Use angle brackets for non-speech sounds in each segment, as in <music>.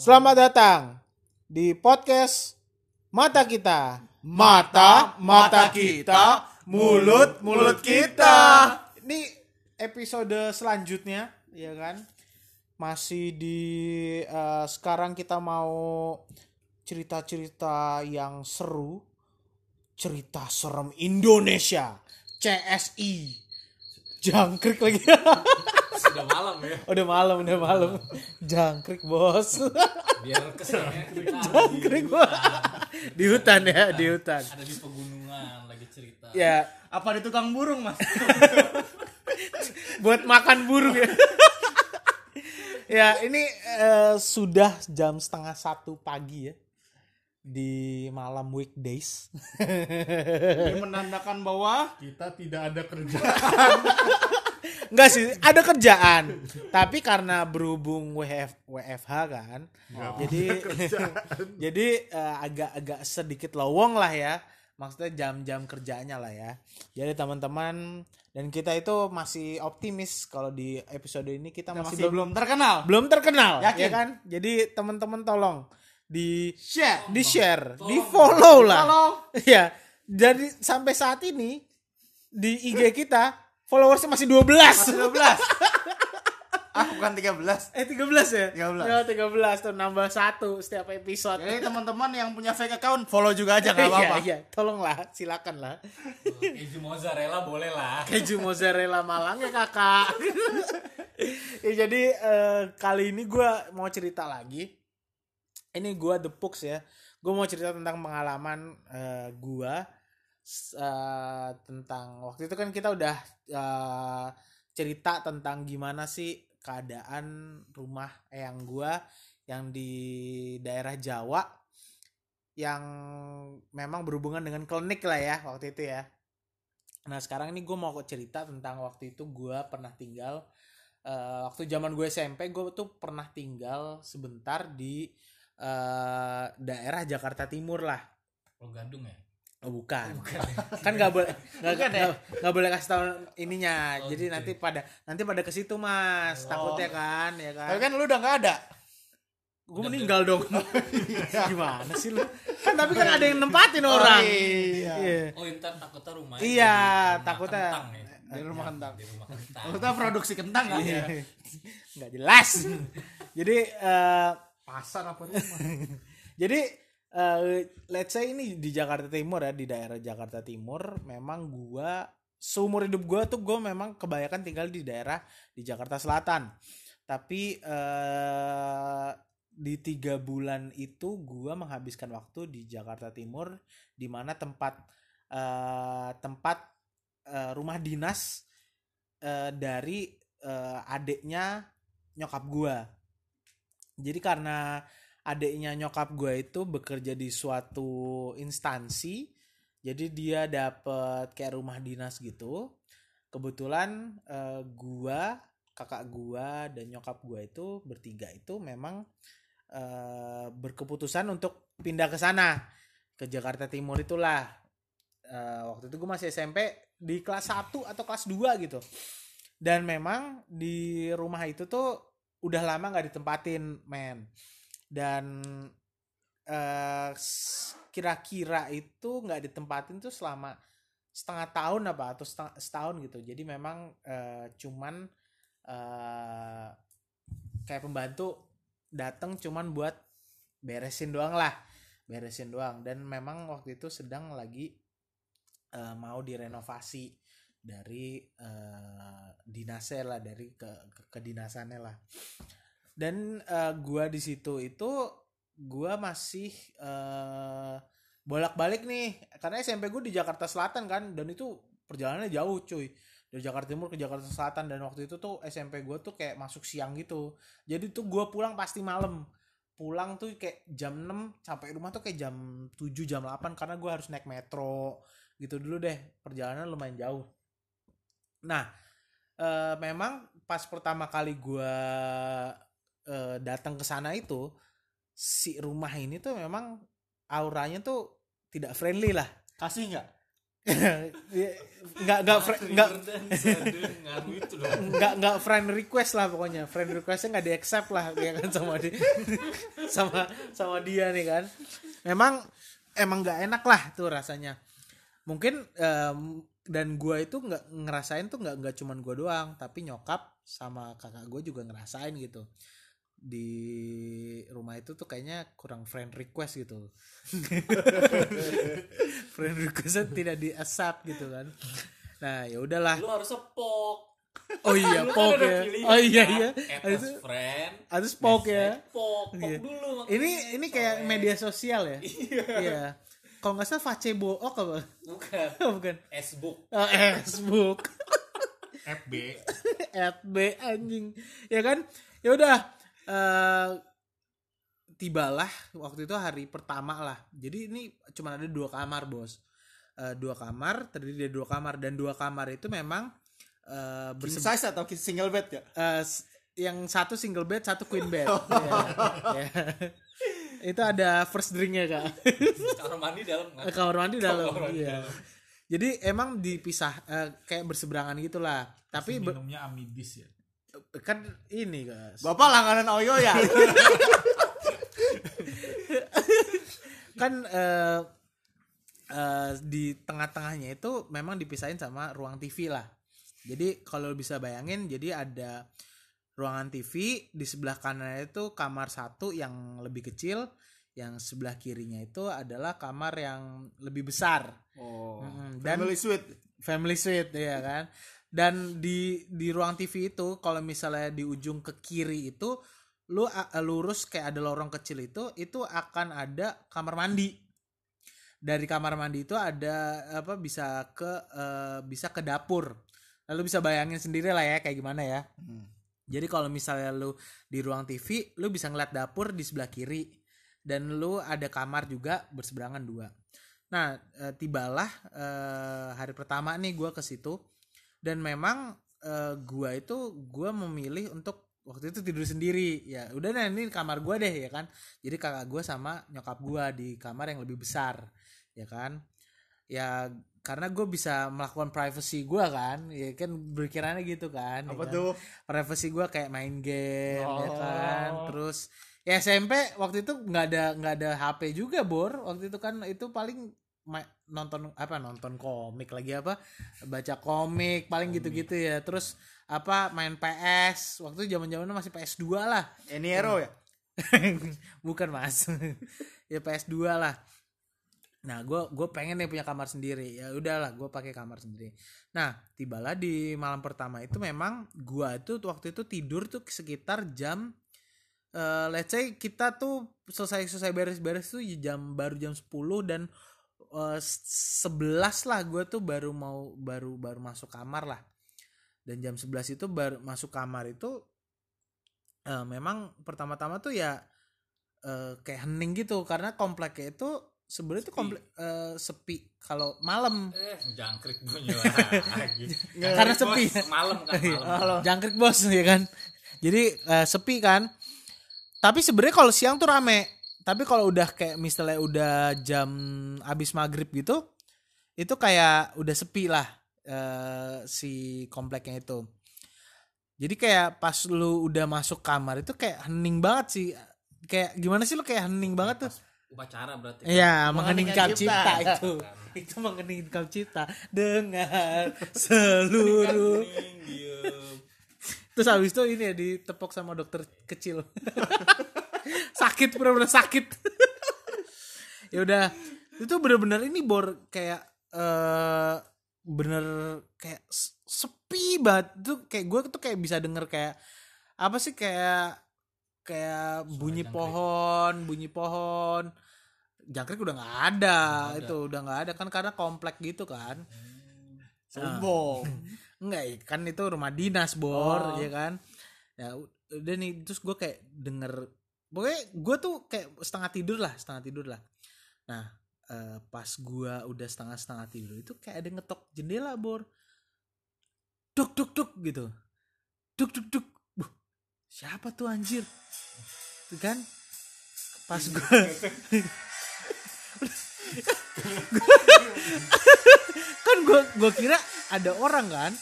Selamat datang di podcast Mata Kita. Mata, mata kita, mulut, mulut kita. Ini episode selanjutnya, ya kan? Masih di eh, sekarang kita mau cerita-cerita yang seru, cerita serem Indonesia, CSI, jangkrik lagi. <laughs> Sudah malam ya. udah malam, udah malam, jangkrik bos, Biar kesannya kita <laughs> jangkrik bos. di hutan ya, di hutan. ada di pegunungan lagi cerita. Ya, Apa di tukang burung, Mas? <laughs> buat makan burung ya. <laughs> ya ini eh, sudah jam setengah satu pagi ya di malam weekdays. Ini menandakan bahwa kita tidak ada kerja. Enggak sih, ada kerjaan. Tapi karena berhubung WF, WFH kan, jadi <laughs> jadi eh, agak-agak sedikit lowong lah ya. Maksudnya jam-jam kerjanya lah ya. Jadi teman-teman dan kita itu masih optimis kalau di episode ini kita masih, Masih belum terkenal. belum terkenal Yakin? ya kan jadi teman-teman tolong di Share. di share di follow lah <laughs> ya jadi sampai saat ini di IG kita followersnya masih 12 Masih 12. ah, bukan 13. eh 13 ya 13. ya 13 tuh nambah satu setiap episode Jadi teman-teman yang punya fake account follow juga aja nggak <laughs> apa-apa. Iya, iya, tolonglah, silakan lah. Keju mozzarella boleh lah. <laughs> Keju mozzarella Malang ya kakak. <laughs> ya, jadi eh, kali ini gue mau cerita lagi. Ini gue The Pux ya. Gue mau cerita tentang pengalaman eh, gue eh, tentang waktu itu kan kita udah eh, cerita tentang gimana sih keadaan rumah eyang gue yang di daerah Jawa yang memang berhubungan dengan klinik lah ya waktu itu ya. Nah sekarang ini gue mau cerita tentang waktu itu gue pernah tinggal eh, waktu zaman gue SMP gue tuh pernah tinggal sebentar di eh, daerah Jakarta Timur lah. Oh Gadung ya. Oh bukan, <laughs> kan nggak boleh <laughs> nggak Bukan ya? nggak- boleh kasih tahu ininya. Oh, Jadi gitu nanti ya. pada nanti pada ke situ mas, Oh. takutnya kan ya kan. Tapi kan lu udah nggak ada. gue meninggal dong. <laughs> Gimana sih lu? Kan tapi kan ada yang nempatin orang. iya. Iya. Oh ntar takutnya rumahnya. Iya, jadi rumah takutnya. kentang ya. Di rumah kentang. Di rumah kentang. Kita produksi kentang kan ya. nggak jelas jadi eh, Pasar apa rumah? jadi eh, let's say ini di Jakarta Timur ya di daerah Jakarta Timur memang gua seumur hidup gua tuh gua memang kebanyakan tinggal di daerah di Jakarta Selatan tapi eh, di tiga bulan itu gua menghabiskan waktu di Jakarta Timur di mana tempat eh, tempat eh, rumah dinas eh, dari eh, adiknya nyokap gua. Jadi karena adiknya nyokap gua itu bekerja di suatu instansi, jadi dia dapet kayak rumah dinas gitu. Kebetulan eh, gua, kakak gua dan nyokap gua itu bertiga itu memang eh, berkeputusan untuk pindah ke sana ke Jakarta Timur itulah. Eh, waktu itu gue masih SMP di kelas 1 atau kelas 2 gitu dan memang di rumah itu tuh udah lama nggak ditempatin men dan s- kira-kira itu nggak ditempatin tuh selama setengah tahun apa atau setahun gitu. Jadi memang eh, cuman eh, kayak pembantu datang cuman buat beresin doang lah beresin doang. Dan memang waktu itu sedang lagi eh, mau direnovasi dari eh, dinasnya lah dari ke, ke kedinasannya lah dan eh, gua di situ itu gua masih eh, bolak-balik nih. Karena SMP gue di Jakarta Selatan kan dan itu perjalanannya jauh cuy. Dari Jakarta Timur ke Jakarta Selatan dan waktu itu tuh SMP gue tuh kayak masuk siang gitu. Jadi tuh gua pulang pasti malam. Pulang tuh kayak jam 6 sampai rumah tuh kayak jam 7 jam 8 karena gua harus naik metro. Gitu dulu deh perjalanan lumayan jauh. Nah eh, memang pas pertama kali gua eh, datang ke sana itu si rumah ini tuh memang auranya tuh tidak friendly lah. Kasih nggak? <laughs> Ya, nggak nggak nggak <laughs> nggak nggak friend request lah pokoknya. Friend requestnya nggak di accept lah ya kan sama dia <laughs> sama sama dia nih kan. Memang emang nggak enak lah tuh rasanya. Mungkin em, dan gua itu nggak ngerasain tuh nggak nggak cuman gua doang tapi nyokap sama kakak gue juga ngerasain gitu di rumah itu tuh kayaknya kurang friend request gitu. <laughs> Friend requestnya tidak di accept gitu kan. Nah ya udahlah. Lu harus sepok. oh iya <laughs> kan pok ya. pilihan, oh iya iya. Itu friend. harus pok ya. Pok, pok Iya. dulu. makanya. ini ini kayak media sosial ya? Iya. Kalau nggak salah Facebook apa? Bukan. <laughs> Bukan. Facebook. Oh, Facebook FB. FB anjing. Ya kan? Ya udah eh tibalah waktu itu hari pertama lah jadi ini cuma ada dua kamar bos Eh, dua kamar terdiri dari dua kamar dan dua kamar itu memang eh King size atau single bed ya? eh, s- yang satu single bed satu queen bed <laughs> Ya, ya. itu ada first drinknya kak <laughs> Kamar mandi dalam kan? kamar mandi dalam Kamar mandi iya. dalam. jadi emang dipisah eh, kayak berseberangan gitulah tapi minumnya amidis ya. Kan ini guys Bapak langganan Oyo ya? <laughs> kan eh, eh, di tengah-tengahnya itu memang dipisahin sama ruang TV lah. Jadi kalau bisa bayangin, jadi ada ruangan TV di sebelah kanan itu kamar satu yang lebih kecil, yang sebelah kirinya itu adalah kamar yang lebih besar. Oh. Dan Family suite. family suite ya kan. Dan di di ruang TV itu kalau misalnya di ujung ke kiri itu lu lurus kayak ada lorong kecil itu itu akan ada kamar mandi. Dari kamar mandi itu ada apa bisa ke eh, bisa ke dapur. Lalu bisa bayangin sendiri lah ya kayak gimana ya. Hmm. Jadi kalau misalnya lu di ruang TV, lu bisa ngeliat dapur di sebelah kiri dan lu ada kamar juga berseberangan dua. Nah, e, tibalah e, hari pertama nih gua ke situ dan memang e, gua itu gua memilih untuk waktu itu tidur sendiri. Ya, udah nah ini kamar gua deh ya kan. Jadi kakak gua sama nyokap gua di kamar yang lebih besar, ya kan. Ya karena gue bisa melakukan privacy gua kan, ya kan berkiranya gitu kan. ya Apa kan? tuh? privacy gue kayak main game ya Oh. kan terus ya SMP waktu itu nggak ada nggak ada HP juga bor waktu itu kan itu paling nonton apa nonton komik lagi apa baca komik paling gitu-gitu ya. Terus apa main PS waktu zaman zamannya masih PS2 lah. Eniero ya? <laughs> bukan mas. Ya PS2 lah. Nah gue gue pengen nih punya kamar sendiri. Ya udahlah gue pakai kamar sendiri. Nah tibalah di malam pertama itu memang gue itu waktu itu tidur tuh sekitar jam eh let's say kita tuh selesai selesai beres-beres tuh jam baru jam 10 dan eh, 11 lah gue tuh baru mau baru baru masuk kamar lah. Dan jam 11 itu baru masuk kamar itu eh, memang pertama-tama tuh ya eh, kayak hening gitu. Karena kompleknya itu sebenarnya tuh komplek eh, sepi. Kalau malam. Eh, jangkrik bunyi. <laughs> Karena sepi. Bos, Malam kan malam. jangkrik bos <laughs> ya kan. Jadi eh, sepi kan. Tapi sebenarnya kalau siang tuh rame tapi kalau udah kayak misalnya udah jam abis maghrib gitu itu kayak udah sepi lah eh, si kompleknya itu jadi kayak pas lu udah masuk kamar itu kayak hening banget sih kayak gimana sih lu kayak hening banget tuh Upacara berarti. Iya, mengheningkan Mengheningkan cipta, cipta. itu. <laughs> Itu mengheningkan cipta dengan seluruh. Terus habis itu ini ya ditepok sama dokter kecil. <laughs> sakit bener-bener sakit. <laughs> ya udah, itu bener-bener ini bor kayak eh bener kayak sepi banget tuh kayak gue tuh kayak bisa denger kayak apa sih kayak kayak bunyi jangkrik. pohon bunyi pohon jangkrik udah nggak ada ada. itu udah nggak ada kan karena komplek gitu kan Sombong. <laughs> enggak kan itu rumah dinas bor Oh. ya kan ya udah nih terus gue kayak denger pokoknya gue tuh kayak setengah tidur lah setengah tidur lah. Nah eh, pas gue udah setengah setengah tidur itu kayak ada ngetok jendela bor. Duk duk duk gitu. Duk duk duk. Buh, siapa tuh anjir? Tuh kan? Pas gue <laughs> <laughs> kan gue gua kira ada orang kan?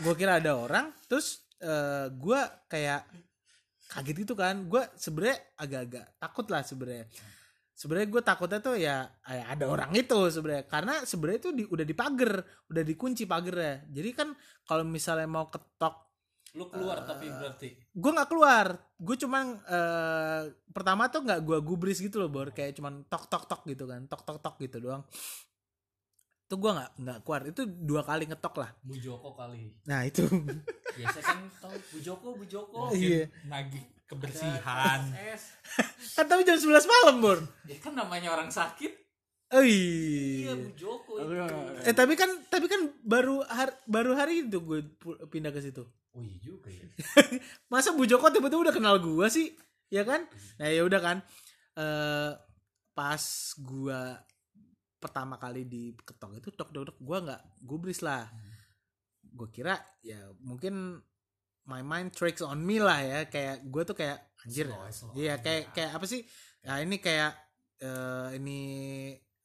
Gue kira ada orang terus eh, gue kayak kaget gitu kan. Gue sebenarnya agak-agak takut lah sebenarnya. Sebenarnya gue takutnya tuh ya ya ada orang itu sebenarnya. Karena sebenarnya itu di, udah dipager udah dikunci pagernya. Jadi kan kalau misalnya mau ketok Lu keluar tapi berarti. gue nggak keluar. Gue cuman eh, pertama tuh nggak gue gubris gitu loh bor. Kayak cuman tok tok tok gitu kan. Tok tok tok gitu doang itu gue nggak nggak keluar. Itu dua kali ngetok lah. Bu Joko kali. nah itu. Biasa kan tahu Bu Joko, Bu Joko. iya nagih kebersihan. Kan tapi jam 11 malam bor Ya kan namanya orang sakit. oh Iya, iya Bu Joko itu. eh tapi kan tapi kan baru har, baru hari itu gue pindah ke situ. Oh iya juga ya. <laughs> masa Bu Joko tiba-tiba udah kenal gua sih? Ya kan? Nah ya udah kan. Eh pas gua pertama kali diketok itu tok tok tok gua nggak gubris lah gua kira ya mungkin my mind tricks on me lah ya kayak gua tuh kayak anjir Slow, slow. iya kayak kayak apa sih ya ini kayak eh ini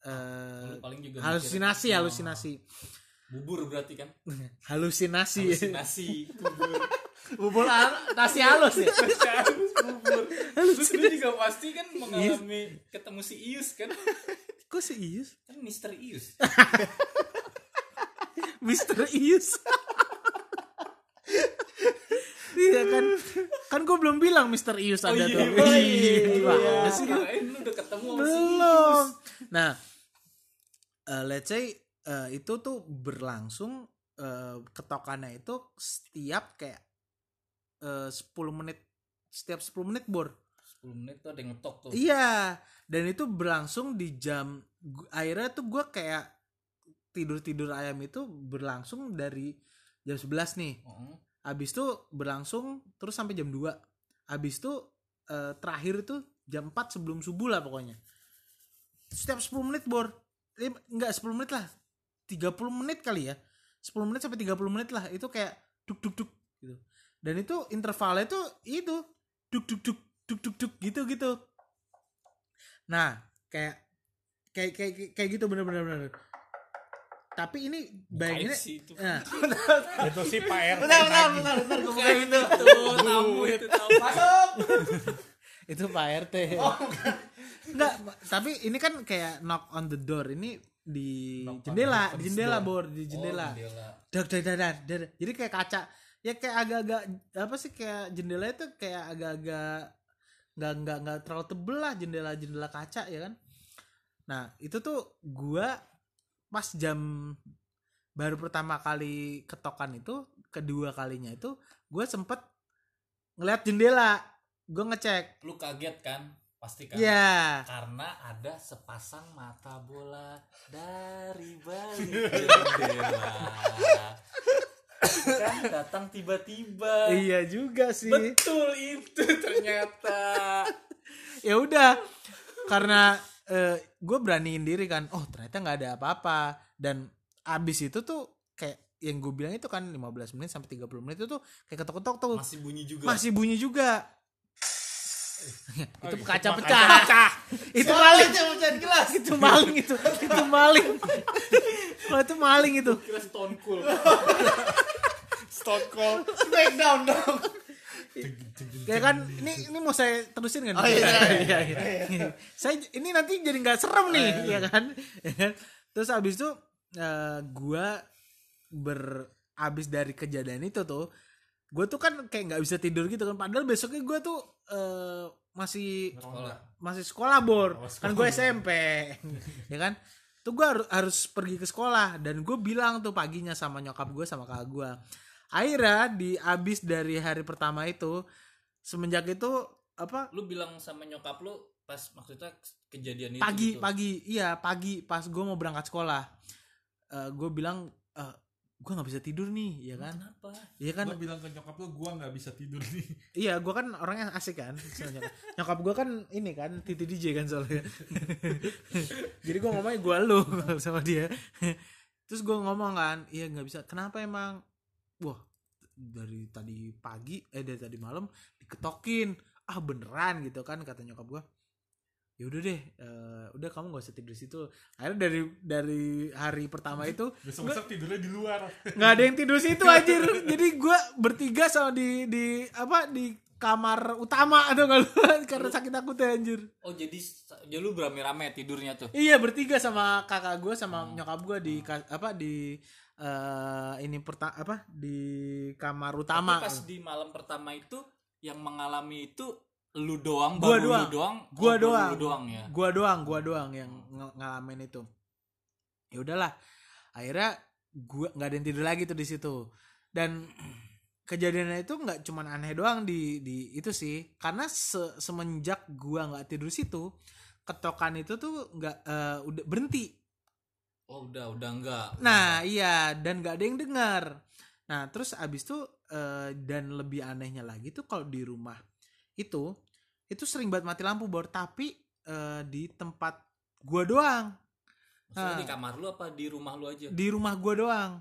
eh paling juga halusinasi mikir, halusinasi oh, bubur berarti kan. halusinasi Halusinasi. Bubur. <laughs> bubur al- nasi halus ya <laughs> bubur. Terus lu juga pasti kan mengalami ketemu si Ius kan. <laughs> kok si Ius <laughs> Kan Mister Ius. Mister Ius. iya kan, kan gue belum bilang Mister Ius ada tuh. oh Iya, gimana sih lu? Kirain lu udah ketemu sama si Belum. Ius. Nah, eh, let's say eh, itu tuh berlangsung eh, ketokannya itu setiap kayak eh, 10 menit setiap 10 menit bor. 10 menit tuh ada yang ngetok tuh. Iya, dan itu berlangsung di jam akhirnya tuh gue kayak tidur tidur ayam itu berlangsung dari jam 11 nih. Oh. Abis itu berlangsung terus sampai jam 2. Abis itu eh, terakhir itu jam 4 sebelum subuh lah pokoknya. Setiap 10 menit bor. Eh, enggak 10 menit lah. 30 menit kali ya. 10 menit sampai 30 menit lah. Itu kayak duk duk duk gitu. Dan itu intervalnya itu itu duk duk duk duk duk duk gitu gitu. Nah, kayak kayak kayak kayak gitu bener-bener bener. Tapi ini bayanginnya itu? Nah, <laughs> itu sih Pak RT bentar, bentar, nagih. bentar, bentar, gue Kayak bukain itu tamu itu tamu. Masuk. <laughs> itu Pak RT. Enggak, tapi ini kan kayak knock on the door ini di Knock jendela, the di jendela bor, di jendela. Oh, jendela. Dar, dar, dar, dar. Jadi kayak kaca. Ya kayak agak-agak apa sih kayak jendela itu kayak agak-agak nggak nggak nggak terlalu tebel lah jendela jendela kaca ya kan. Nah itu tuh gua pas jam baru pertama kali ketokan itu kedua kalinya itu gue sempet ngeliat jendela gue ngecek Lu kaget kan? Pasti kan? ya Karena ada sepasang mata bola dari balik <laughs> jendela. Kan datang tiba-tiba. iya juga sih. Betul itu ternyata. ya udah karena gue beraniin diri kan oh ternyata nggak ada apa-apa. Dan abis itu tuh kayak yang gue bilang itu kan 15 menit sampai 30 menit itu tuh kayak ketok-ketok tuh. Masih bunyi juga. masih bunyi juga. Itu kaca mah pecah. Kaca itu maling. itu maling itu. Itu maling. Kalau itu maling itu. Kira Stone Cold. <laughs> Stone Cold. Smackdown dong. Ya kan ini ini mau saya terusin kan? Oh, iya, iya, <laughs> saya ini nanti jadi nggak serem nih ya kan Ya <laughs> kan? terus abis itu eh, gua ber abis dari kejadian itu tuh gue tuh kan kayak nggak bisa tidur gitu kan? Padahal besoknya gue tuh eh, masih Sekolah. masih sekolah bor. Oh, kan gue SMP <laughs> ya kan? Tuh gue harus harus pergi ke sekolah dan gue bilang tuh paginya sama nyokap gue sama kakak gue akhirnya di abis dari hari pertama itu semenjak itu apa? Lu bilang sama nyokap lu pas maksudnya kejadian itu pagi gitu. pagi. Iya pagi pas gue mau berangkat sekolah. Gue bilang eh, gue nggak bisa tidur nih ya kan? Kenapa? iya kan? Gua bilang ke nyokap lu gua nggak bisa tidur nih. <laughs> Iya gue kan orangnya asik kan? Nyokap, nyokap gue kan ini kan titi DJ kan soalnya. <laughs> Jadi gue ngomongnya gue lu <laughs> sama dia. Terus gue ngomong kan iya nggak bisa. Kenapa emang wah dari tadi pagi eh dari tadi malam diketokin. Ah beneran gitu kan kata nyokap gue ya udah deh eh, udah kamu gak usah tidur di situ. Akhirnya dari dari hari pertama itu <laughs> besok besok tidurnya di luar. <laughs> Nggak ada yang tidur situ anjir. Jadi gue bertiga sama di di apa di kamar utama atau nggak lu karena sakit takutnya anjir. Oh jadi jadi lu beramai-ramai tidurnya tuh. iya bertiga sama kakak gue sama nyokap gue di ka- apa di eh, ini perta apa di kamar utama. Tapi pas di malam pertama itu yang mengalami itu lu doang, Gua doang. lu doang, Gua oh, baru doang. lu doang. ya. gua doang gua doang yang ng- ngalamin itu. Ya udahlah. Akhirnya gua nggak ada yang tidur lagi tuh di situ. Dan kejadiannya itu nggak cuman aneh doang di di itu sih. Karena se- semenjak gua nggak tidur situ ketokan itu tuh nggak eh, udah berhenti Oh udah udah enggak. Nah iya dan gak ada yang dengar. Nah terus abis itu eh, dan lebih anehnya lagi tuh kalau di rumah itu itu sering banget mati lampu bor tapi eh, di tempat gua doang Maksudnya Nah. di kamar lu apa di rumah lu aja? di rumah gua doang.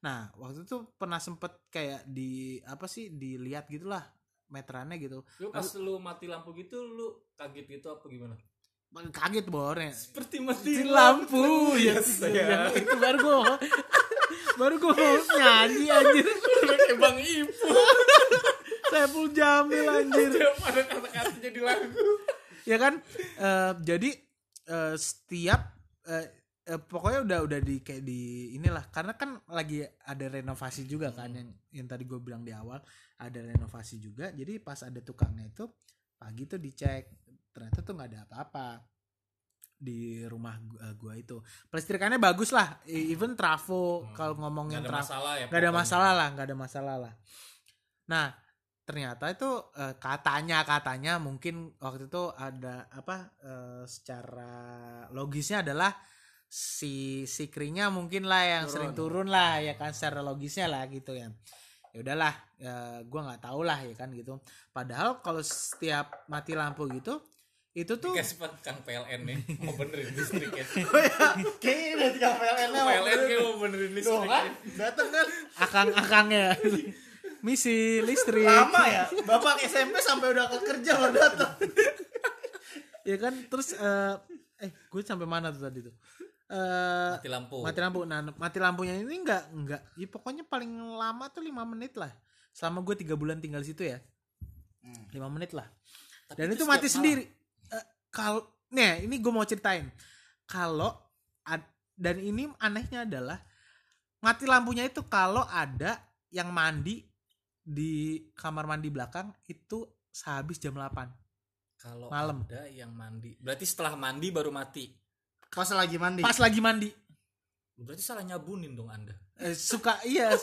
Nah waktu itu pernah sempet kayak di apa sih dilihat gitulah meterannya gitu Lu pas lu mati lampu gitu lu kaget gitu apa gimana? Kaget bor ya. Seperti mati Mati lampu ya, Yes, ya. itu baru gua <laughs> baru mau nyanyi anjir. Kayak Bang Ipu. Saiful Jamil anjir. Pada kata-katanya di lagu. ya kan? Eh, jadi eh, setiap eh, eh, pokoknya udah udah di kayak di inilah. Karena kan lagi ada renovasi juga kan yang yang tadi gue bilang di awal. Ada renovasi juga. Jadi pas ada tukangnya itu pagi tuh dicek ternyata tuh nggak ada apa-apa di rumah gua, eh, gua itu pelistrikannya bagus lah E- even trafo Hmm. kalau ngomongin Gak ada trafo masalah ya. nggak ada masalah lah nggak ada masalah lah nah ternyata itu eh, katanya katanya mungkin waktu itu ada apa eh, secara logisnya adalah si si kringnya mungkin lah yang Turun. sering turun lah ya kan secara logisnya lah gitu ya ya udahlah ya, gua nggak tahu lah ya kan gitu padahal kalau setiap mati lampu gitu itu tuh Dikasih Kang PLN nih <laughs> mau benerin listriknya. kayaknya udah tiga PLN nya PLN kayak mau benerin Tuh kan, listriknya. dateng kan. Akang-akangnya. <laughs> Misi listrik. Lama ya bapak SMP sampai udah kerja baru datang <laughs> ya kan terus eh eh gue sampai mana tuh tadi tuh? Eh Mati lampu. mati lampu. Nah mati lampunya ini enggak enggak ya pokoknya paling lama tuh lima menit lah. Selama gue tiga bulan tinggal di situ ya. Lima menit lah. Tapi dan itu setiap mati malam. sendiri Eh, kalau nih ini gue mau ceritain kalau ad- dan ini anehnya adalah mati lampunya itu kalau ada yang mandi di kamar mandi belakang itu sehabis jam 8 Kalau Malam. ada yang mandi, berarti setelah mandi baru mati. pas lagi mandi pas lagi mandi Berarti salah nyabunin dong Anda. Eh, suka iya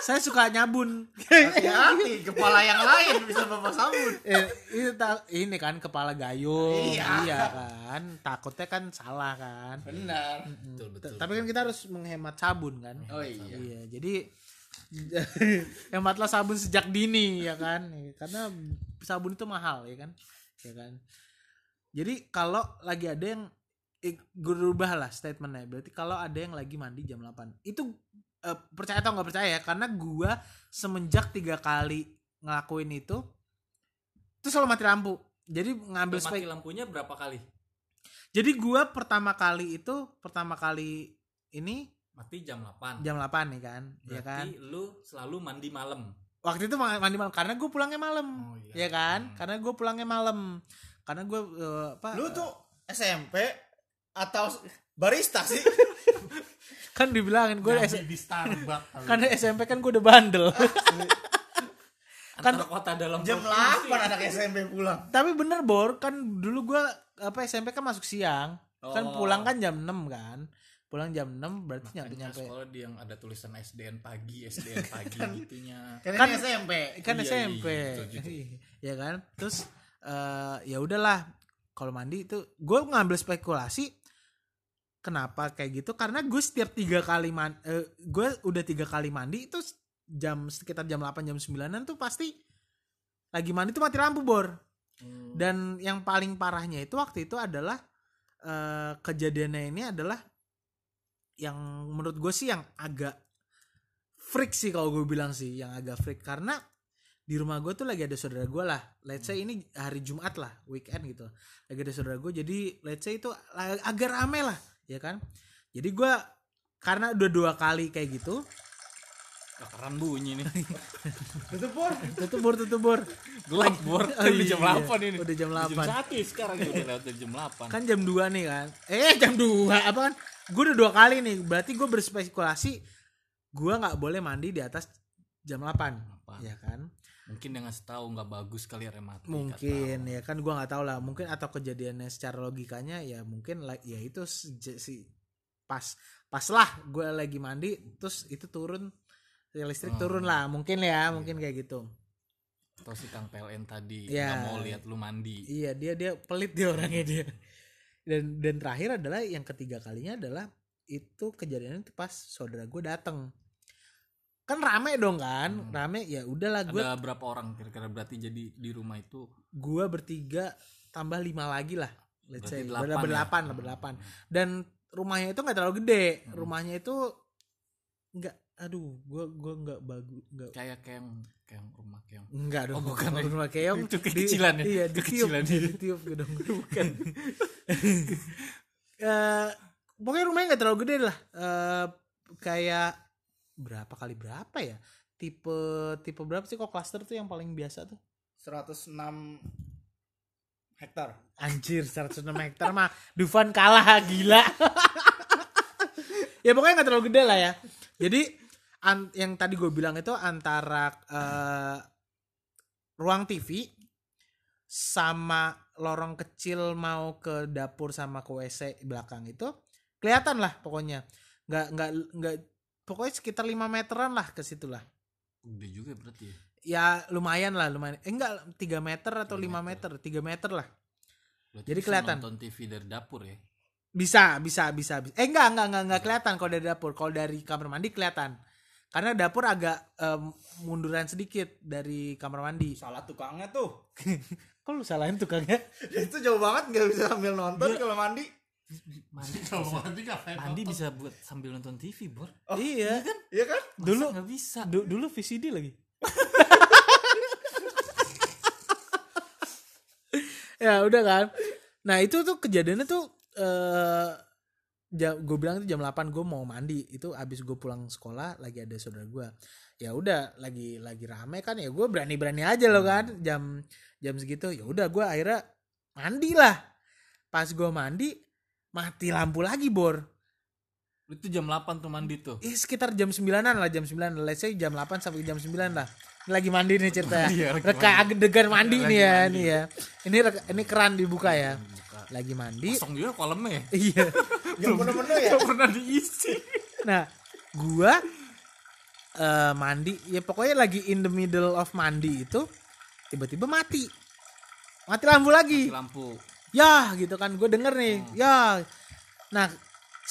saya suka nyabun. Hati-hati kepala yang lain bisa bapak sabun. <laughs> Eh, ini, kan kepala gayung. Iya. kan. Takutnya kan salah kan. Benar. Mm, Betul, betul. tapi kan kita harus menghemat sabun kan. Oh iya. Iya jadi <laughs> hematlah sabun sejak dini ya kan. Karena sabun itu mahal ya kan. Ya kan. Jadi kalau lagi ada yang eh, gue rubah lah statementnya. Berarti kalau ada yang lagi mandi jam 8 itu eh, percaya atau nggak percaya ya karena gua semenjak tiga kali ngelakuin itu itu selalu mati lampu jadi ngambil Mati spek lampunya berapa kali? jadi gua pertama kali itu pertama kali ini Mati jam 8. jam 8 nih kan ya kan Berarti lu selalu mandi malam. waktu itu ma- mandi malam karena gue pulangnya malam Oh, iya. ya kan Hmm. karena gue pulangnya malam karena gue apa lu tuh SMP atau barista sih. <laughs> Kan dibilangin gue di Starbucks kan SMP kan gue udah bandel. <laughs> Kan- Antara kota dalam jam. 8 anak SMP pulang. Tapi bener bor kan dulu gue apa SMP kan masuk siang. Kan Oh. pulang kan jam 6 kan. Pulang jam 6 berarti nyampe nyampe sekolah dia yang ada tulisan SDN pagi, SDN <laughs> pagi gitunya. kan, Kan- SMP kan Iya, SMP iya, betul, betul. ya kan? Terus eh, ya udahlah kalau mandi itu gue ngambil spekulasi kenapa kayak gitu? Karena gue setiap tiga kali man gue udah tiga kali mandi itu jam sekitar jam 8 jam 9an tuh pasti lagi mandi tuh mati lampu bor. Hmm. dan yang paling parahnya itu waktu itu adalah eh, kejadiannya ini adalah yang menurut gue sih yang agak freak sih kalau gue bilang sih yang agak freak. Karena di rumah gue tuh lagi ada saudara gue lah. Let's say ini hari Jumat lah weekend gitu. Lagi ada saudara gue jadi let's say itu ag- agak rame lah ya kan jadi gue karena udah dua kali kayak gitu Keran bunyi nih. <laughs> Tutup pur. tutup bor tutup bor Gelap bor. Oh, Kan udah jam iya. 8 ini. Udah jam Jam 8. 1 sekarang ya, udah lewat dari jam 8. kan jam 2 nih kan eh jam 2 apa kan gue udah dua kali nih berarti gue berspekulasi gue nggak boleh mandi di atas jam 8 ya kan Mungkin dia ngasih tahu nggak bagus kali rematik. mungkin ya kan gue nggak tahu lah mungkin atau kejadiannya secara logikanya ya mungkin la- ya itu si, pas pas lah gue lagi mandi terus itu turun ya listrik turun lah mungkin ya mungkin kayak gitu Atau si Kang PLN tadi Ya. nggak mau lihat lu mandi. iya dia dia pelit dia orangnya dia dan dan terakhir adalah yang ketiga kalinya adalah itu kejadiannya itu pas saudara gue dateng kan rame dong kan rame ya udahlah gue Ada berapa orang kira-kira berarti jadi di rumah itu gue bertiga tambah lima lagi lah let's say Berarti delapan Ber- ya? berdelapan lah berdelapan dan rumahnya itu nggak terlalu gede Hmm. rumahnya itu nggak aduh gue gue nggak bagus nggak kayak kayak kayak rumah kayak Enggak dong, Oh, bukan rumah keong. Itu Di- kekecilan ya? Iya, Kekecilan dia. ditiup gitu dong. Bukan. <laughs> Eh, pokoknya rumahnya nggak terlalu gede lah. Eh, kayak berapa kali berapa ya? Tipe tipe berapa sih kok cluster tuh yang paling biasa tuh? 106 hektar. Anjir 106 hektar mah Dufan kalah gila. <laughs> ya pokoknya nggak terlalu gede lah ya. Jadi an- yang tadi gue bilang itu antara eh, ruang TV sama lorong kecil mau ke dapur sama ke WC belakang itu kelihatan lah pokoknya. Nggak nggak nggak pokoknya sekitar 5 meteran lah ke situ lah. gede juga berarti ya. Ya lumayan lah lumayan. Eh enggak 3 meter atau 5 meter, 3 meter lah. Berarti Jadi bisa kelihatan. nonton TV dari dapur ya. Bisa, bisa, bisa, bisa. Eh enggak, enggak, enggak, enggak kelihatan kalau dari dapur. Kalau dari kamar mandi kelihatan. Karena dapur agak em, munduran sedikit dari kamar mandi. Salah tukangnya tuh. <laughs> Kok lu salahin tukangnya? <laughs> itu jauh banget nggak bisa sambil nonton kalau mandi. <laughs> Mandi Kalau mandi ngapain? mandi bisa buat sambil nonton TV, Bor. iya. Iya kan? Dulu nggak bisa. du- dulu VCD lagi. <laughs> ya udah kan. Nah, itu tuh kejadiannya tuh eh jam gue bilang itu jam 8 gue mau mandi itu abis gue pulang sekolah lagi ada saudara gue ya udah lagi lagi rame kan ya gue berani berani aja loh kan jam jam segitu ya udah gue akhirnya mandi lah pas gue mandi mati lampu lagi bor Itu jam 8 tuh mandi tuh. Eh, sekitar jam 9-an lah jam 9 let's say jam 8 sampai jam 9 lah Ini lagi mandi nih ceritanya <laughs> Iya, lagi reka adegan mandi Lagi nih ya mandi. ini ya ini reka- ini keran dibuka ya Buka. lagi mandi Kosong juga kolamnya ya. <laughs> iya <laughs> Yang bener-bener ya. Nggak pernah diisi. nah gua eh, mandi ya pokoknya lagi in the middle of mandi itu tiba-tiba mati mati lampu lagi Mati lampu. Ya gitu kan. Gue denger nih. Ya. Nah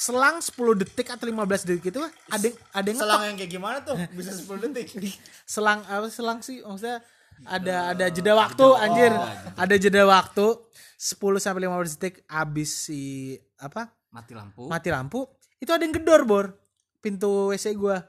selang 10 detik atau 15 detik itu ada ada yang Selang ngetok. yang kayak gimana tuh? Bisa 10 detik. <laughs> selang apa selang sih? Maksudnya ada ada jeda waktu anjir. ada jeda waktu 10 sampai 15 detik abis si apa? Mati lampu. mati lampu itu ada yang gedor bor. Pintu WC gua.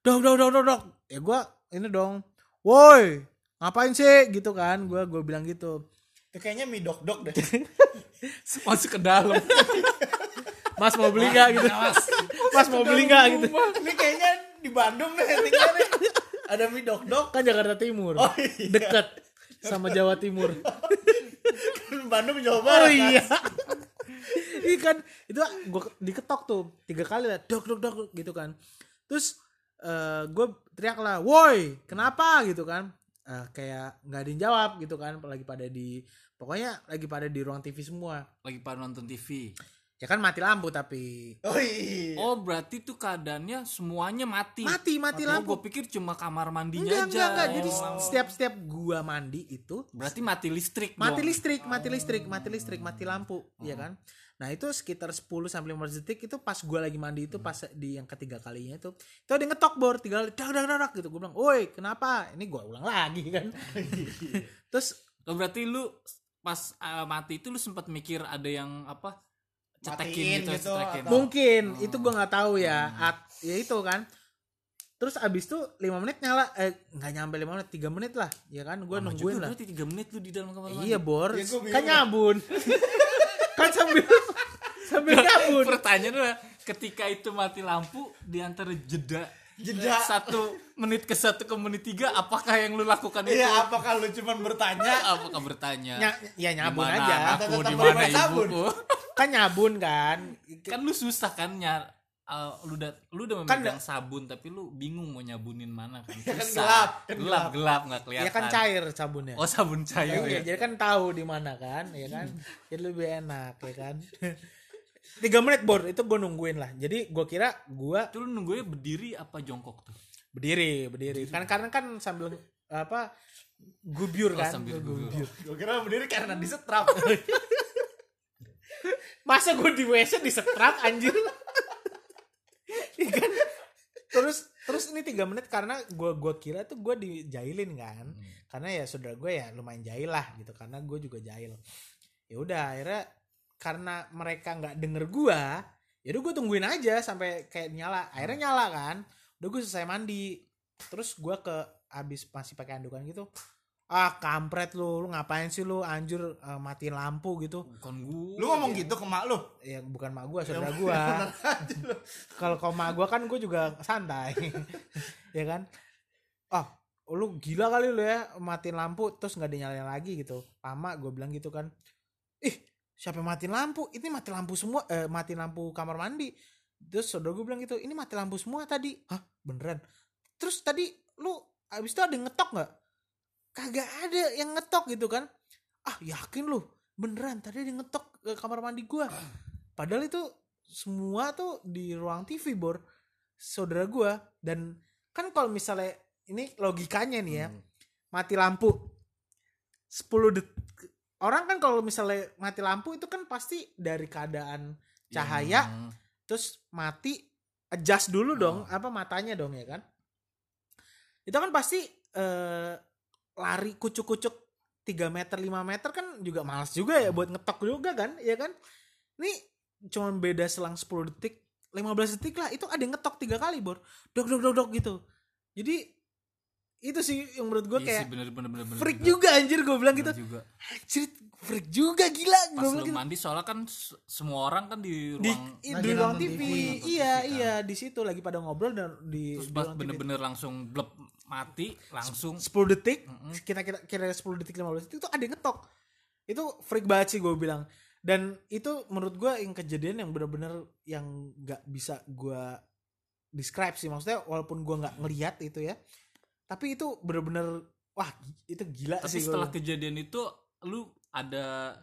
Dok dok dok dok dok. Ya gua ini dong. Woi ngapain sih? Gitu kan. Gua gua bilang gitu Itu kayaknya mie dok-dok deh. <laughs> Masuk ke dalam. <laughs> mas mau beli nggak gitu <laughs> mas mau beli nggak gitu Ini kayaknya di Bandung deh tinggal. Ada mie dok-dok. kan Jakarta Timur Oh iya. deket sama Jawa Timur Bandung Jawa oh Barat. kan? iya Iya kan itu gue diketok tuh tiga kali lah dok dok dok gitu kan terus eh gue teriak lah woi kenapa gitu kan Eh, kayak nggak ada yang jawab gitu kan lagi pada di pokoknya lagi pada di ruang TV semua Lagi pada nonton TV. ya kan mati lampu tapi Oh iya. Oh berarti tuh keadaannya semuanya mati. mati mati lampu gue pikir cuma kamar enggak mandinya aja. enggak enggak jadi Oh. setiap setiap gua mandi itu Berarti mati listrik mati dong. listrik, mati listrik, mati listrik, mati lampu, ya kan? Nah, itu sekitar 10 sampai 15 detik itu pas gua lagi mandi itu pas di yang ketiga kalinya itu itu ada ngetok bor tiga kali dak dak dak gitu gue bilang, "Woi, kenapa?" Ini gua ulang lagi kan. <laughs> Terus Oh, berarti lu pas uh, mati itu lu sempat mikir ada yang apa? Matiin Cetekin gitu, gitu, cetekin. atau- mungkin itu gua nggak tahu ya. At, ya itu kan. terus abis itu lima menit nyala eh nggak nyampe lima menit tiga menit lah ya kan gue Lama nungguin juga lah berarti 3 menit lu di dalam kamar mandi. iya bor Ya, kan nyabun <laughs> kan sambil <laughs> sambil nyabun Pertanyaan adalah ketika itu mati lampu di antara jeda Jeda. satu menit ke satu ke menit tiga apakah yang lu lakukan itu? Iya, apakah lu cuman bertanya? <laughs> Apakah bertanya? Ny- ya nyabun "Di mana aja Tetap di mana sabun." ibuku? kan nyabun kan kan lu susah kan nyar uh, lu udah lu udah Kan memegang sabun tapi lu bingung mau nyabunin mana kan <laughs> kan Susah. gelap, kan gelap gelap nggak kelihatan ya kan cair sabunnya oh sabun cair Iya, ya jadi kan tahu di mana kan, ya kan, jadi lebih enak, ya kan. Tiga menit bor, itu gue nungguin lah. Jadi gue kira gue Itu lu nunggunya berdiri apa jongkok tuh berdiri, berdiri. Kan karena kan sambil apa gubyur Oh, kan, sambil gubyur. gubyur. Gue kira berdiri karena disetrap. <laughs> Masa gue di WC disetrap anjir? Iya kan? Terus terus ini tiga menit karena gue gua kira tuh gue dijailin kan, karena ya saudara gue ya lumayan jahil lah gitu, karena gue juga jahil. Ya udah akhirnya karena mereka nggak denger gue, ya udah gue tungguin aja sampai kayak nyala. Akhirnya nyala kan, udah gue selesai mandi, terus gue ke abis masih pakai andukan gitu. Ah kampret lu, lu ngapain sih lu? Anjur eh, matiin lampu gitu. Bukan gua Lu ngomong gitu ke mak lu? ya bukan mak gua saudara gua. <laughs> kalau kau mak gua kan gua juga santai. <laughs> Ya kan? Ah lu gila kali lu ya matiin lampu terus nggak dinyalain lagi gitu. Lama gue bilang gitu kan. Ih siapa yang matiin lampu? Ini mati lampu semua eh, mati lampu kamar mandi. Terus saudara gue bilang gitu ini mati lampu semua tadi. Hah? Beneran? Terus tadi lu abis itu ada yang ngetok nggak kagak ada yang ngetok gitu kan. Ah yakin lu? Beneran tadi ada yang ngetok ke kamar mandi gua. Padahal itu semua tuh di ruang TV bor. Saudara gua. Dan kan kalau misalnya ini logikanya nih ya. Mati lampu. 10 detik orang kan kalau misalnya mati lampu itu kan pasti dari keadaan cahaya Yang- terus mati adjust dulu dong apa matanya dong ya kan? Itu kan pasti eh, lari kucuk-kucuk 3 meter 5 meter kan juga males juga ya buat ngetok juga kan ya kan? Ini cuman beda selang 10 detik 15 detik lah itu ada yang ngetok tiga kali bor. Dok dok dok dok gitu. Jadi itu sih yang menurut gue Iya kayak sih, bener, bener, bener, bener freak juga. juga anjir gue bilang gitu. Bener juga. Anjir freak juga gila pas gue lu bilang gitu. mandi soalnya kan semua orang kan di di, ruang i- lagi di ruang TV, TV, iya TV kan. iya di situ lagi pada ngobrol dan di, terus di bener-bener langsung blep mati langsung. 10 detik kita kira kira 10 detik 15 detik itu ada yang ngetok. Itu freak banget sih gue bilang. Dan itu menurut gue yang kejadian yang bener-bener yang nggak bisa gue describe sih. Maksudnya walaupun gue nggak ngelihat itu ya tapi itu bener-bener wah itu gila tapi sih gua setelah bilang. kejadian itu lu ada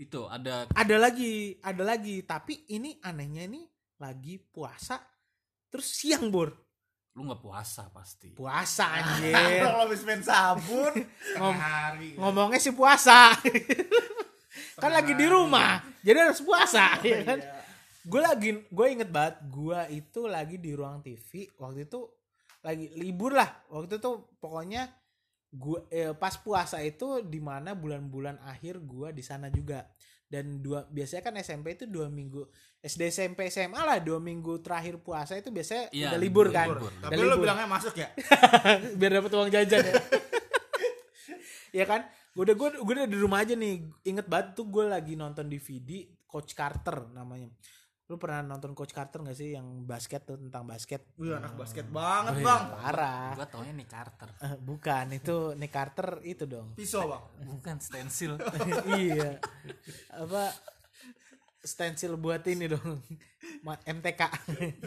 itu ada ada lagi ada lagi. Tapi ini anehnya ini lagi puasa terus siang bor lu nggak puasa pasti. Puasa <laughs> anjir. Kalau habis main sabun, Ngom- hari. ngomongnya sih puasa. <laughs> Kan lagi di rumah jadi harus puasa <laughs> ya kan? Gue lagi gue inget banget gue itu lagi di ruang TV waktu itu lagi libur lah. Waktu itu pokoknya gue eh, pas puasa itu di mana bulan-bulan akhir gue di sana juga dan dua biasanya kan SMP itu dua minggu SD SMP SMA lah dua minggu terakhir puasa itu biasanya Iya, udah libur, libur, kan libur. Udah Tapi lu libur. bilangnya masuk ya? <laughs> biar dapat uang jajan ya. ya kan? Gue udah gue udah di rumah aja nih. Ingat banget tuh gue lagi nonton DVD Coach Carter namanya. Lu pernah nonton Coach Carter gak sih yang basket tuh tentang basket? Wih, anak basket banget, Oh, Bang. Parah. gua taunya nih Carter Eh, bukan itu Nick Carter itu dong. Pisau, Bang. bukan stensil <laughs> iya. Apa stensil buat ini dong. MTK.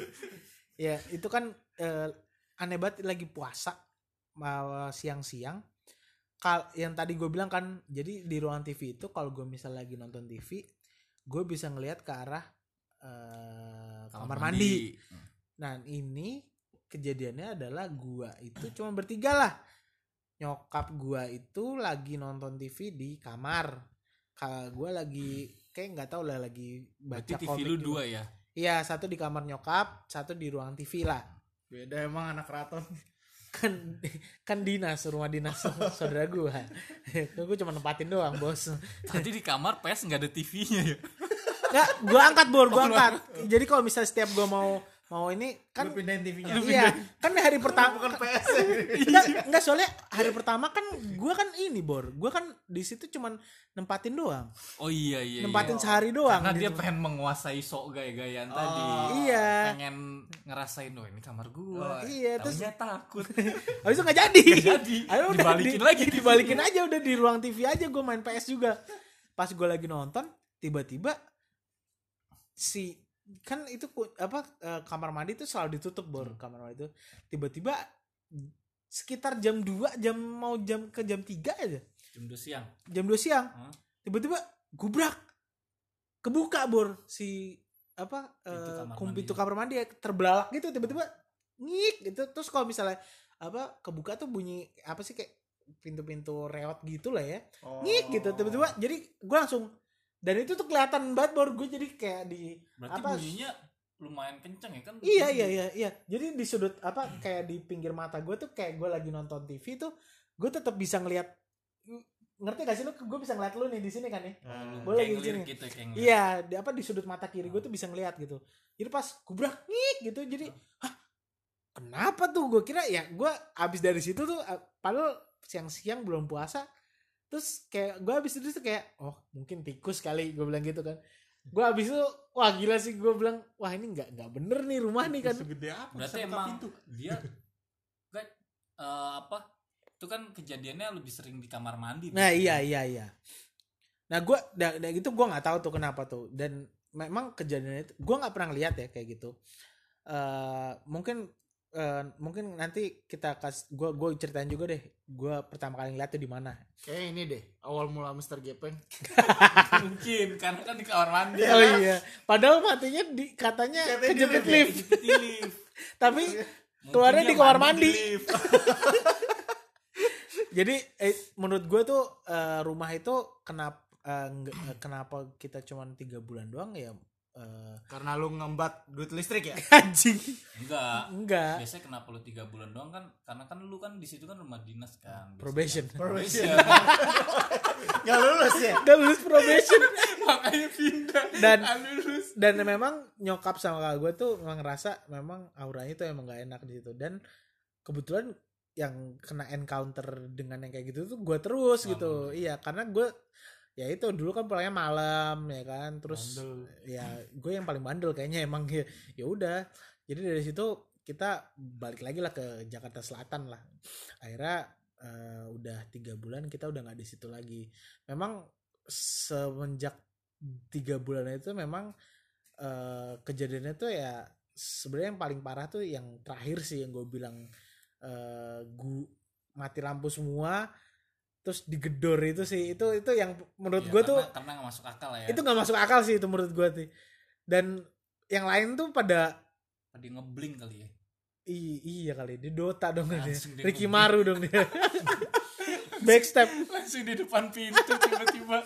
<laughs> ya, itu kan eh, aneh banget lagi puasa mau siang-siang. Kal yang tadi gue bilang kan, jadi di ruang TV itu kalau gue misal lagi nonton TV, gue bisa ngelihat ke arah eh, kamar, mandi. Nah ini kejadiannya adalah gua itu cuma bertiga lah. Nyokap gua itu lagi nonton TV di kamar. Kalau gua lagi kayak nggak tahu lah lagi baca berarti TV komik lu juga. dua ya Iya satu di kamar nyokap, satu di ruang TV lah. Beda emang anak keraton. Kan kan dinas rumah dinas saudara gua. <laughs> gua cuma nempatin doang bos. tadi di kamar PS nggak ada TV-nya ya Nggak, gua angkat bor, gua angkat. Jadi kalau misalnya setiap gua mau mau ini kan Lu pindahin TV-nya. iya kan hari pertama Bukan PS. enggak, enggak soalnya hari pertama kan gue kan ini bor gue kan di situ cuman nempatin doang Oh iya iya. nempatin iya. sehari doang Karena dia gitu. pengen menguasai sok gaya-gayaan tadi. Iya. Pengen ngerasain oh ini kamar gua. Oh, iya, terus- takut. <laughs> habis itu nggak jadi jadi. <laughs> Ayo udah Dibalikin di- lagi. dibalikin aja udah di ruang TV aja gue main PS juga pas gue lagi nonton tiba-tiba si kan itu apa eh, kamar mandi itu selalu ditutup bor kamar mandi itu. Tiba-tiba sekitar jam 2 jam mau jam ke jam 3 aja. Jam 2 siang. jam 2 siang. Hah? tiba-tiba gubrak. Kebuka bor si apa Pintu eh, kamar kum- mandi. pintu kamar mandi ya, terbelalak gitu. Tiba-tiba ngik gitu. Terus kalau misalnya apa kebuka tuh bunyi apa sih kayak pintu-pintu reot gitu lah ya. Oh. ngik gitu. Tiba-tiba jadi gue langsung dan itu tuh kelihatan banget bor gue jadi kayak di Berarti Apa? bunyinya lumayan kenceng ya kan? iya iya iya iya jadi di sudut apa kayak di pinggir mata gue tuh kayak gue lagi nonton TV tuh gue tetap bisa ngelihat ngerti gak sih lu gue bisa ngeliat lu nih di sini kan ya Hmm. Boleh Kayak di sini. gitu. Iya, di apa di sudut mata kiri gue tuh bisa ngeliat gitu. Jadi pas gubrak ngik gitu, jadi hah kenapa tuh? Gue kira ya gue abis dari situ tuh, eh, padahal siang-siang belum puasa, terus kayak gue abis itu tuh kayak oh mungkin tikus kali gue bilang gitu kan. Gue abis itu wah gila sih gue bilang wah ini nggak nggak bener nih rumah nih kan. Segede apa? Berarti emang pintu? dia kan eh, apa? Itu kan kejadiannya lebih sering di kamar mandi. Nah iya iya iya. Nah gue dan gitu gue nggak tahu tuh kenapa tuh dan memang kejadian itu gue nggak pernah lihat ya kayak gitu. eh mungkin eh, mungkin nanti kita kas gue gue ceritain juga deh gue pertama kali ngeliat tuh di mana Kayak ini deh, awal mula Mr. Gepeng. <laughs> Mungkin karena kan di kamar mandi. oh iya padahal matinya di katanya Katanya kejepit lift <laughs> tapi Keluarnya di kamar mandi. lift. <laughs> jadi eh, menurut gue tuh eh, rumah itu kenapa nggak- eh, kenapa kita cuma tiga bulan doang ya eh, Karena lu ngembat duit listrik ya? <laughs> anjing Enggak. enggak Biasanya kenapa lu tiga bulan doang kan? Karena kan lu kan di situ kan rumah dinas kan. Biasanya. probation Probation. <laughs> Gak lulus ya? Gak lulus probation <laughs> Makanya pindah. Dan- Nggak lulus. dan memang nyokap sama kakak gue tuh memang ngerasa memang auranya tuh emang gak enak di situ dan kebetulan yang kena encounter dengan yang kayak gitu tuh gue terus Malam. gitu iya karena gue ya itu dulu kan pulangnya malam ya kan? Terus Bandel. ya gue yang paling bandel kayaknya emang ya ya udah. Jadi dari situ kita balik lagi lah ke Jakarta Selatan lah. Akhirnya eh, udah tiga bulan kita udah nggak di situ lagi. Memang semenjak tiga bulan itu memang eh, kejadiannya tuh ya sebenarnya yang paling parah tuh yang terakhir sih yang gue bilang eh gu mati lampu semua terus digedor itu sih itu itu yang menurut Ya, gue tuh karena- nggak masuk akal ya. itu nggak masuk akal sih itu menurut gue sih dan yang lain tuh pada Dia ngebling kali ya. i- iya kali dia Dota dong dia Langsung dia Ricky. Maru dong dia <laughs> backstep Langsung di depan pintu tiba-tiba.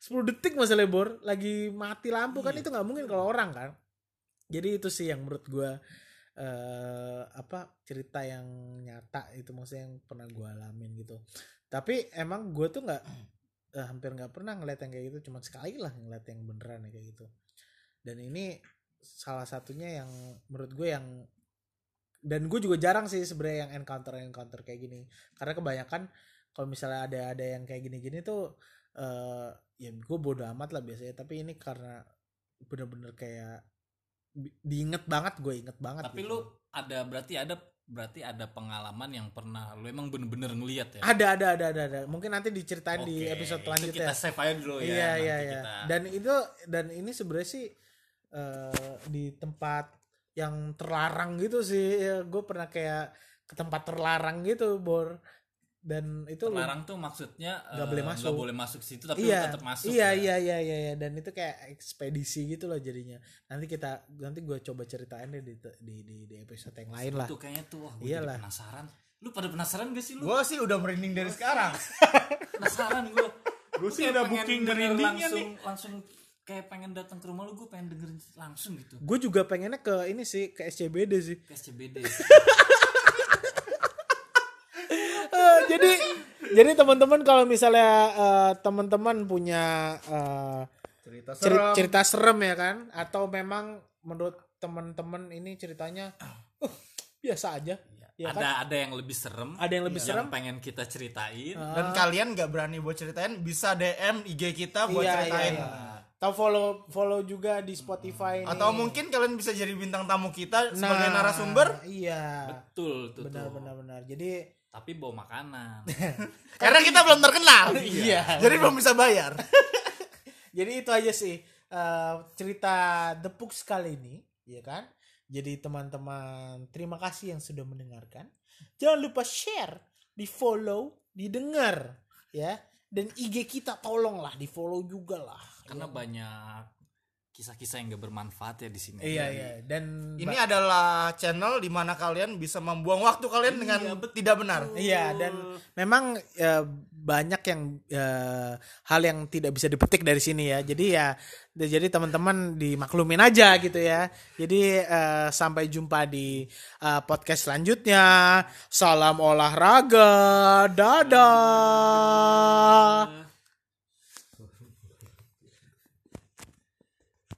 10 detik masalah bor lagi mati lampu kan Iya. itu nggak mungkin kalau orang kan jadi itu sih yang menurut gue eh apa cerita yang nyata itu maksudnya yang pernah gue alamin gitu tapi emang gue tuh nggak <clears throat> eh, hampir nggak pernah ngeliat yang kayak gitu. Cuma sekali lah ngeliat yang beneran ya kayak gitu. Dan ini salah satunya yang menurut gue yang dan gue juga jarang sih sebenarnya yang encounter encounter kayak gini. Karena kebanyakan kalau misalnya ada ada yang kayak gini-gini tuh eh ya gue bodo amat lah biasanya. Tapi ini karena bener-bener kayak diinget banget gue inget banget Tapi gitu. lu ada berarti ada berarti ada pengalaman yang pernah lu emang bener-bener ngeliat ya. ada ada ada ada ada mungkin nanti diceritain di Oke, episode itu selanjutnya Kita save aja dulu ya. iya iya iya kita- dan itu dan ini sebenarnya sih eh, di tempat yang terlarang gitu sih gue pernah kayak ke tempat terlarang gitu bor dan itu lu- Terlarang tuh maksudnya Nggak eh, boleh masuk. nggak boleh masuk situ tapi iya lu tetap masuk. iya ya. iya iya iya iya. dan itu kayak ekspedisi gitu loh jadinya nanti kita nanti gue coba ceritain deh di, di di di episode yang lain lah Itu kayaknya tuh wah gue penasaran. Lu pada penasaran gak sih lu? Gue sih udah merinding dari sekarang. <laughs> penasaran gue. Gue sih udah booking merindingnya langsung, nih. Langsung kayak pengen datang ke rumah lu gue pengen dengerin langsung gitu. gue juga pengennya ke ini sih ke SCBD sih Ke SCBD. <laughs> Eh, jadi jadi teman-teman kalau misalnya eh, teman-teman punya eh, Cerita ceri- serem. cerita serem ya kan atau memang menurut teman-teman ini ceritanya "Uh, biasa aja. Ya ada kan? ada yang lebih serem. Ada yang lebih serem. pengen kita ceritain. Ah. Dan kalian nggak berani buat ceritain, bisa DM IG kita buat Iya, ceritain. iya, iya. Tahu follow follow juga di Spotify Atau nih. mungkin kalian bisa jadi bintang tamu kita sebagai Nah, narasumber. Iya. Betul, Benar tuh. benar benar. Jadi Tapi bawa makanan. <laughs> <laughs> Karena kita belum terkenal. <laughs> Iya. Jadi belum bisa bayar. Jadi itu aja sih eh, cerita The Pooks kali ini, ya kan? Jadi teman-teman terima kasih yang sudah mendengarkan. Jangan lupa share, di follow, didengar, ya. Dan IG kita tolonglah di follow juga lah. Karena banyak kisah-kisah yang gak bermanfaat ya di sini. Iya iya. Dan Ini adalah channel di mana kalian bisa membuang waktu kalian dengan tidak benar. Iya dan memang eh, banyak yang eh, hal yang tidak bisa dipetik dari sini ya. Jadi ya jadi teman-teman dimaklumin aja gitu ya. Jadi eh, sampai jumpa di eh, podcast selanjutnya. Salam olahraga. Dadah.